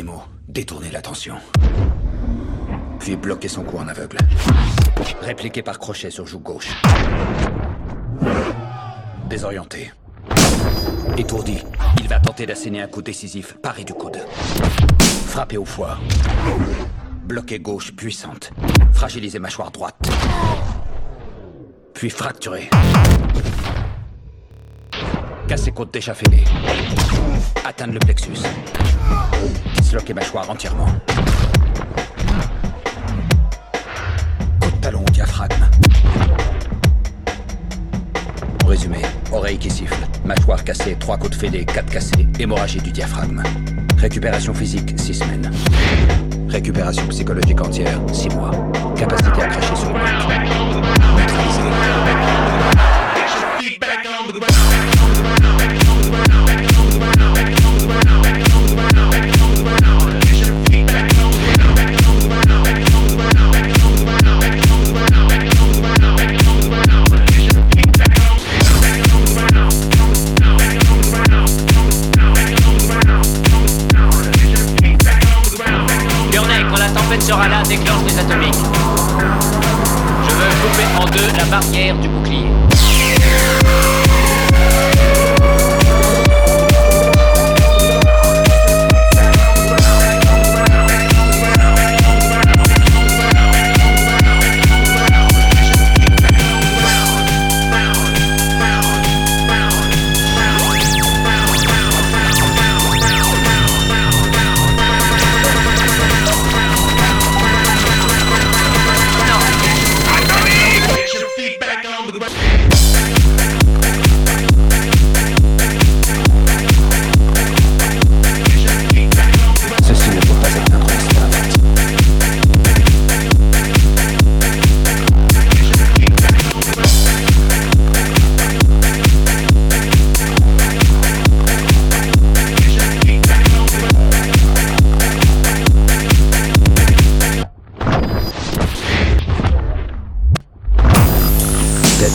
primo, détourner l'attention. Puis bloquer son coup en aveugle. Répliqué par crochet sur joue gauche. Désorienté. Étourdi, il va tenter d'asséner un coup décisif paré du coude. Frapper au foie. Bloquer gauche puissante. Fragiliser mâchoire droite. Puis fracturer. Casser côte déchaînée. Atteindre le plexus. Disloquer mâchoire entièrement. Coup de talon au diaphragme. Résumé, oreille qui siffle, mâchoire cassée, trois côtes fêlées, quatre cassées, hémorragie du diaphragme. Récupération physique, six semaines. Récupération psychologique entière, six mois. Capacité à cracher sur le sera là, déclenche les atomiques. Je veux couper en deux la barrière du bouclier.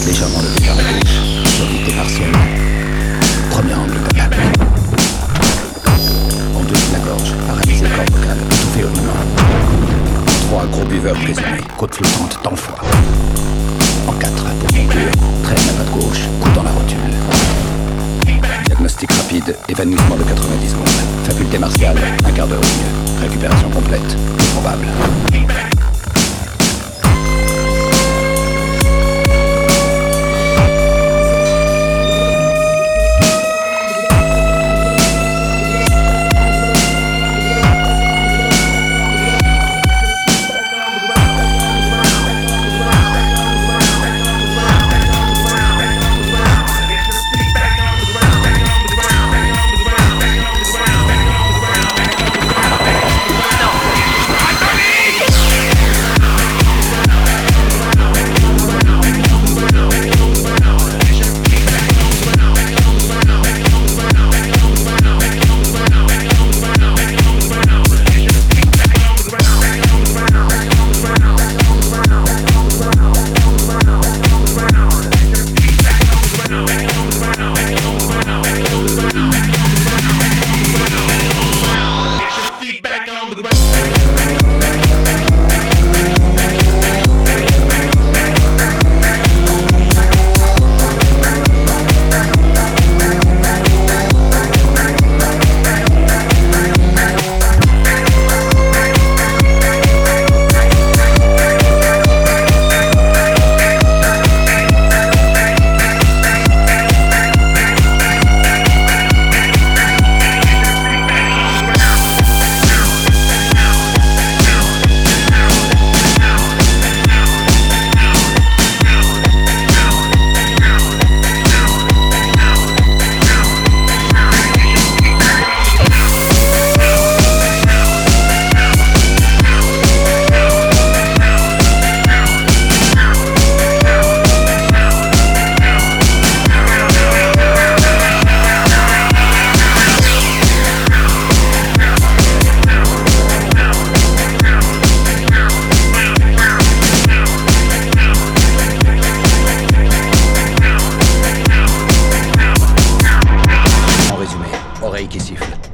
Légèrement levée vers la gauche, solidité partielle. Premier angle d'attaque. En deux de la gorge, paralysé corps vocal, étouffé au moment. Trois gros buveurs présumés, côte flottante, temps foie. En quatre, pour conclure, traîne la patte gauche, coup dans la rotule. Diagnostic rapide, évanouissement de 90 secondes. Faculté martiale, un quart d'heure au. Récupération complète, peu probable.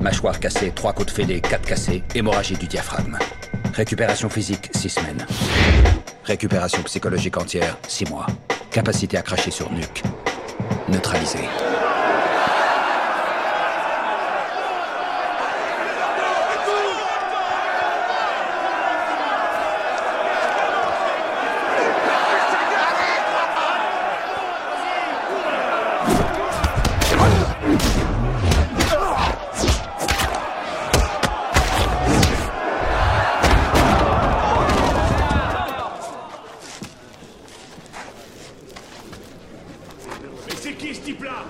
Mâchoire cassée, trois côtes fêlées, quatre cassées, hémorragie du diaphragme. Récupération physique, six semaines. Récupération psychologique entière, six mois. Capacité à cracher sur nuque. Neutralisé. qui est ce type-là?